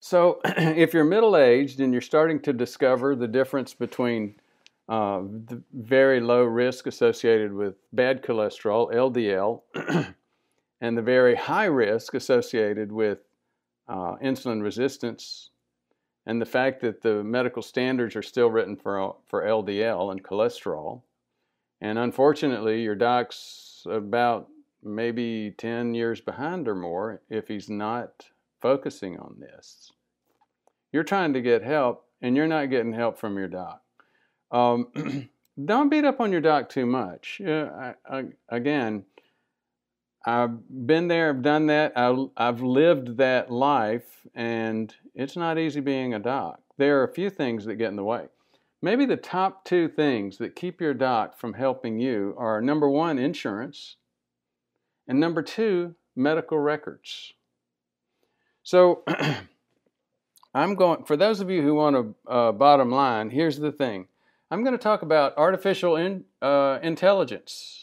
So, if you're middle aged and you're starting to discover the difference between uh, the very low risk associated with bad cholesterol, LDL, and the very high risk associated with uh, insulin resistance, and the fact that the medical standards are still written for, for LDL and cholesterol. And unfortunately, your doc's about maybe 10 years behind or more if he's not focusing on this. You're trying to get help and you're not getting help from your doc. Um, don't beat up on your doc too much. I, I, again, I've been there, I've done that, I, I've lived that life, and it's not easy being a doc. There are a few things that get in the way. Maybe the top two things that keep your doc from helping you are number one, insurance, and number two, medical records. So, I'm going, for those of you who want a bottom line, here's the thing. I'm going to talk about artificial in, uh, intelligence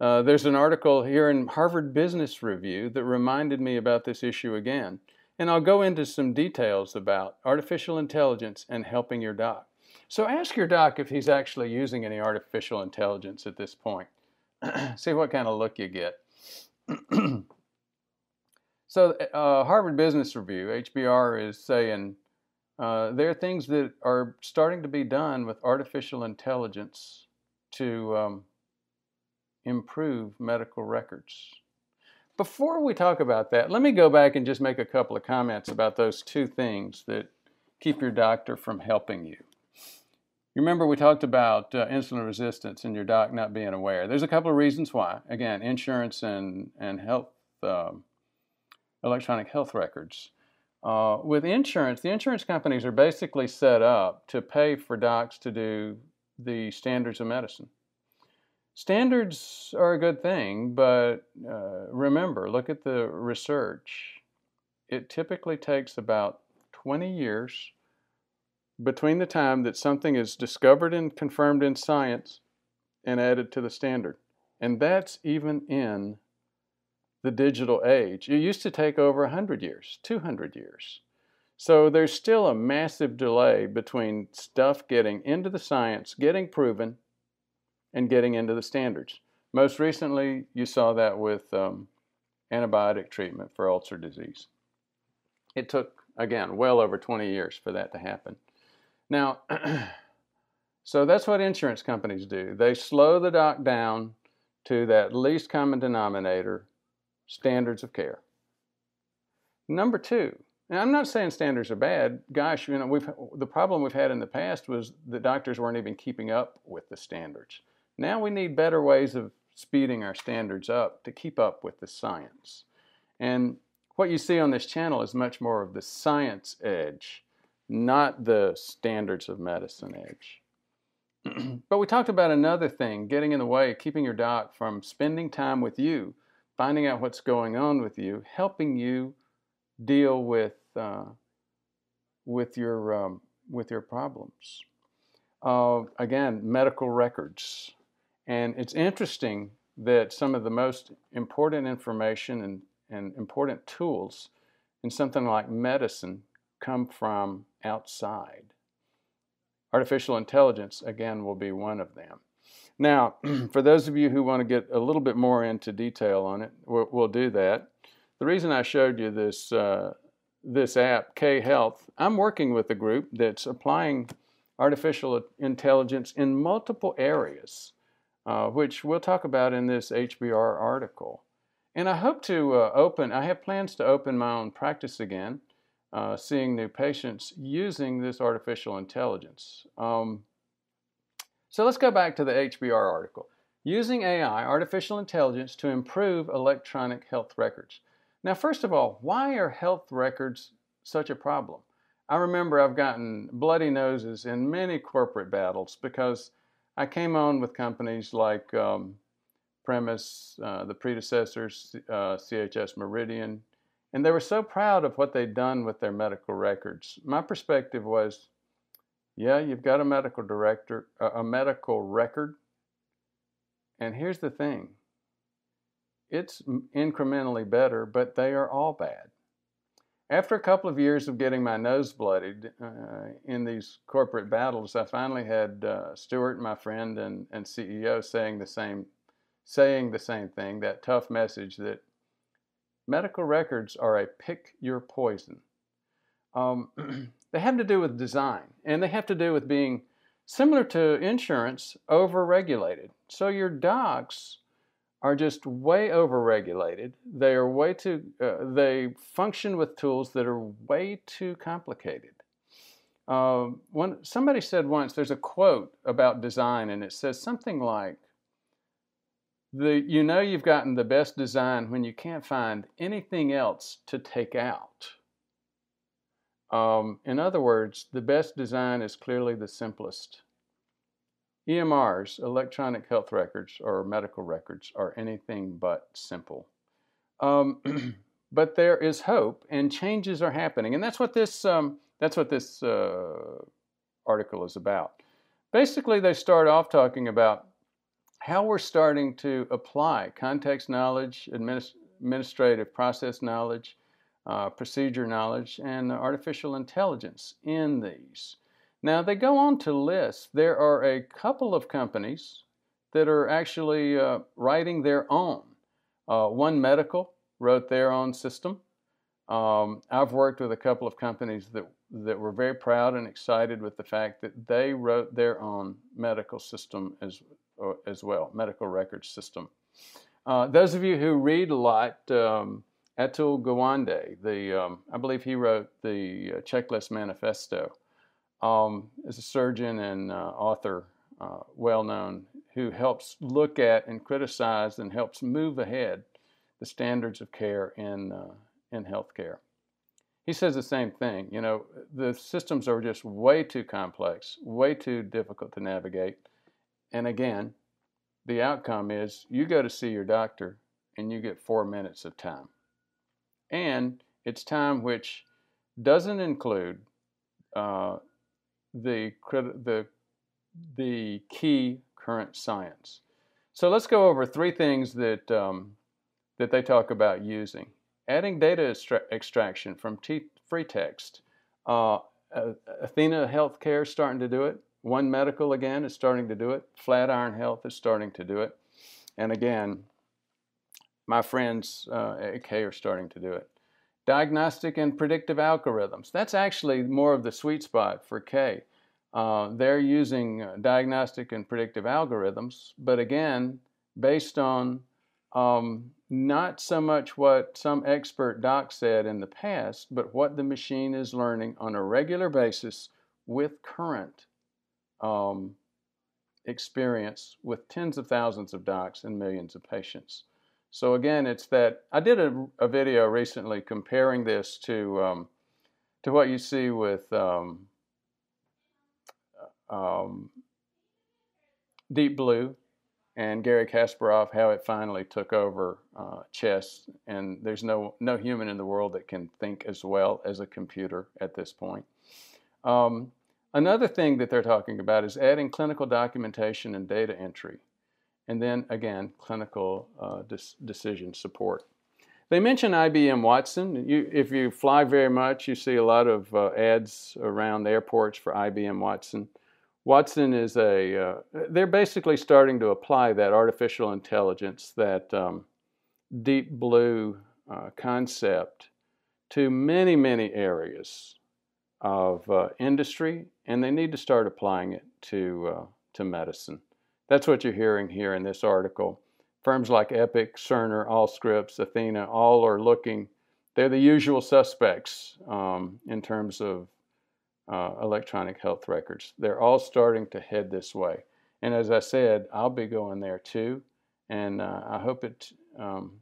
uh, there's an article here in Harvard Business Review that reminded me about this issue again. And I'll go into some details about artificial intelligence and helping your doc. So ask your doc if he's actually using any artificial intelligence at this point. See what kind of look you get. so, uh, Harvard Business Review, HBR, is saying uh, there are things that are starting to be done with artificial intelligence to um, improve medical records. Before we talk about that, let me go back and just make a couple of comments about those two things that keep your doctor from helping you. You remember we talked about uh, insulin resistance and your doc not being aware. There's a couple of reasons why. Again, insurance and, and health, um, electronic health records. Uh, with insurance, the insurance companies are basically set up to pay for docs to do the standards of medicine. Standards are a good thing, but uh, remember, look at the research. It typically takes about 20 years between the time that something is discovered and confirmed in science and added to the standard. And that's even in the digital age. It used to take over 100 years, 200 years. So there's still a massive delay between stuff getting into the science, getting proven, and getting into the standards. Most recently, you saw that with um, antibiotic treatment for ulcer disease. It took, again, well over 20 years for that to happen. Now, so that's what insurance companies do. They slow the doc down to that least common denominator, standards of care. Number two, and I'm not saying standards are bad. Gosh, you know, we've the problem we've had in the past was the doctors weren't even keeping up with the standards. Now we need better ways of speeding our standards up to keep up with the science. And what you see on this channel is much more of the science edge, not the standards of medicine edge. but we talked about another thing getting in the way, keeping your doc from spending time with you, finding out what's going on with you, helping you deal with, uh, with, your, um, with your problems. Uh, again, medical records. And it's interesting that some of the most important information and, and important tools in something like medicine come from outside. Artificial intelligence, again, will be one of them. Now, for those of you who want to get a little bit more into detail on it, we'll, we'll do that. The reason I showed you this, uh, this app, K Health, I'm working with a group that's applying artificial intelligence in multiple areas uh, which we'll talk about in this HBR article. And I hope to uh, open, I have plans to open my own practice again, uh, seeing new patients using this artificial intelligence. Um, so let's go back to the HBR article. Using AI, artificial intelligence, to improve electronic health records. Now, first of all, why are health records such a problem? I remember I've gotten bloody noses in many corporate battles because I came on with companies like um, Premise, uh, the predecessors, uh, CHD Meridian, and they were so proud of what they'd done with their medical records. My perspective was, yeah, you've got a medical director, a medical record, and here's the thing. It's incrementally better, but they are all bad. after a couple of years of getting my nose bloodied uh, in these corporate battles, I finally had uh, Stuart, my friend and, and CEO, saying the same, saying the same thing. That tough message that medical records are a pick your poison. Um, they have to do with design, and they have to do with being similar to insurance, over-regulated. So your docs are just way overregulated. They are way too, uh, they function with tools that are way too complicated. Uh, somebody said once, there's a quote about design and it says something like, the, you know you've gotten the best design when you can't find anything else to take out. Um, in other words, the best design is clearly the simplest. EMRs, electronic health records or medical records, are anything but simple. Um, but there is hope, and changes are happening, and that's what this um, that's what this uh, article is about. Basically, they start off talking about how we're starting to apply context knowledge, administ administrative process knowledge, uh, procedure knowledge, and artificial intelligence in these. Now they go on to list there are a couple of companies that are actually uh, writing their own. Uh, One Medical wrote their own system. Um, I've worked with a couple of companies that that were very proud and excited with the fact that they wrote their own medical system as uh, as well, medical record system. Uh, those of you who read a lot, um, Atul Gawande, the um, I believe he wrote the uh, Checklist Manifesto um, is a surgeon and uh, author, uh, well known, who helps look at and criticize and helps move ahead the standards of care in, uh, in healthcare. He says the same thing. You know, the systems are just way too complex, way too difficult to navigate. And again, the outcome is you go to see your doctor and you get four minutes of time. And it's time which doesn't include uh, the, the, the key current science. So let's go over three things that, um, that they talk about using. Adding data extraction from free text. Uh, Athena Healthcare is starting to do it. One Medical, again, is starting to do it. Flatiron Health is starting to do it. And again, my friends uh, at K are starting to do it. Diagnostic and predictive algorithms. That's actually more of the sweet spot for K. Uh, they're using uh, diagnostic and predictive algorithms, but again, based on um, not so much what some expert doc said in the past, but what the machine is learning on a regular basis with current um, experience with tens of thousands of docs and millions of patients. So again, it's that I did a, a video recently comparing this to um, to what you see with um, um, Deep Blue and Gary Kasparov, how it finally took over uh, chess, and there's no no human in the world that can think as well as a computer at this point. Um, another thing that they're talking about is adding clinical documentation and data entry and then again, clinical uh, decision support. They mention IBM Watson. You, if you fly very much, you see a lot of uh, ads around the airports for IBM Watson. Watson is a, uh, they're basically starting to apply that artificial intelligence, that um, deep blue uh, concept to many, many areas of uh, industry, and they need to start applying it to, uh, to medicine. That's what you're hearing here in this article. Firms like Epic, Cerner, Allscripts, Athena, all are looking, they're the usual suspects um, in terms of uh, electronic health records. They're all starting to head this way. And as I said, I'll be going there too. And uh, I hope it, um,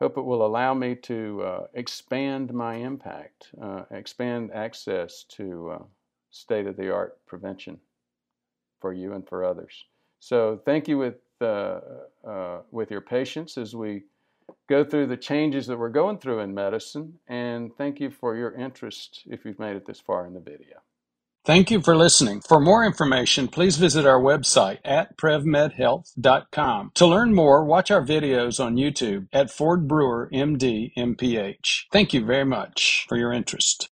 hope it will allow me to uh, expand my impact, uh, expand access to uh, state-of-the-art prevention for you and for others. So thank you with uh, uh, with your patience as we go through the changes that we're going through in medicine, and thank you for your interest if you've made it this far in the video. Thank you for listening. For more information, please visit our website at prevmedhealth.com. To learn more, watch our videos on YouTube at Ford Brewer MD MPH. Thank you very much for your interest.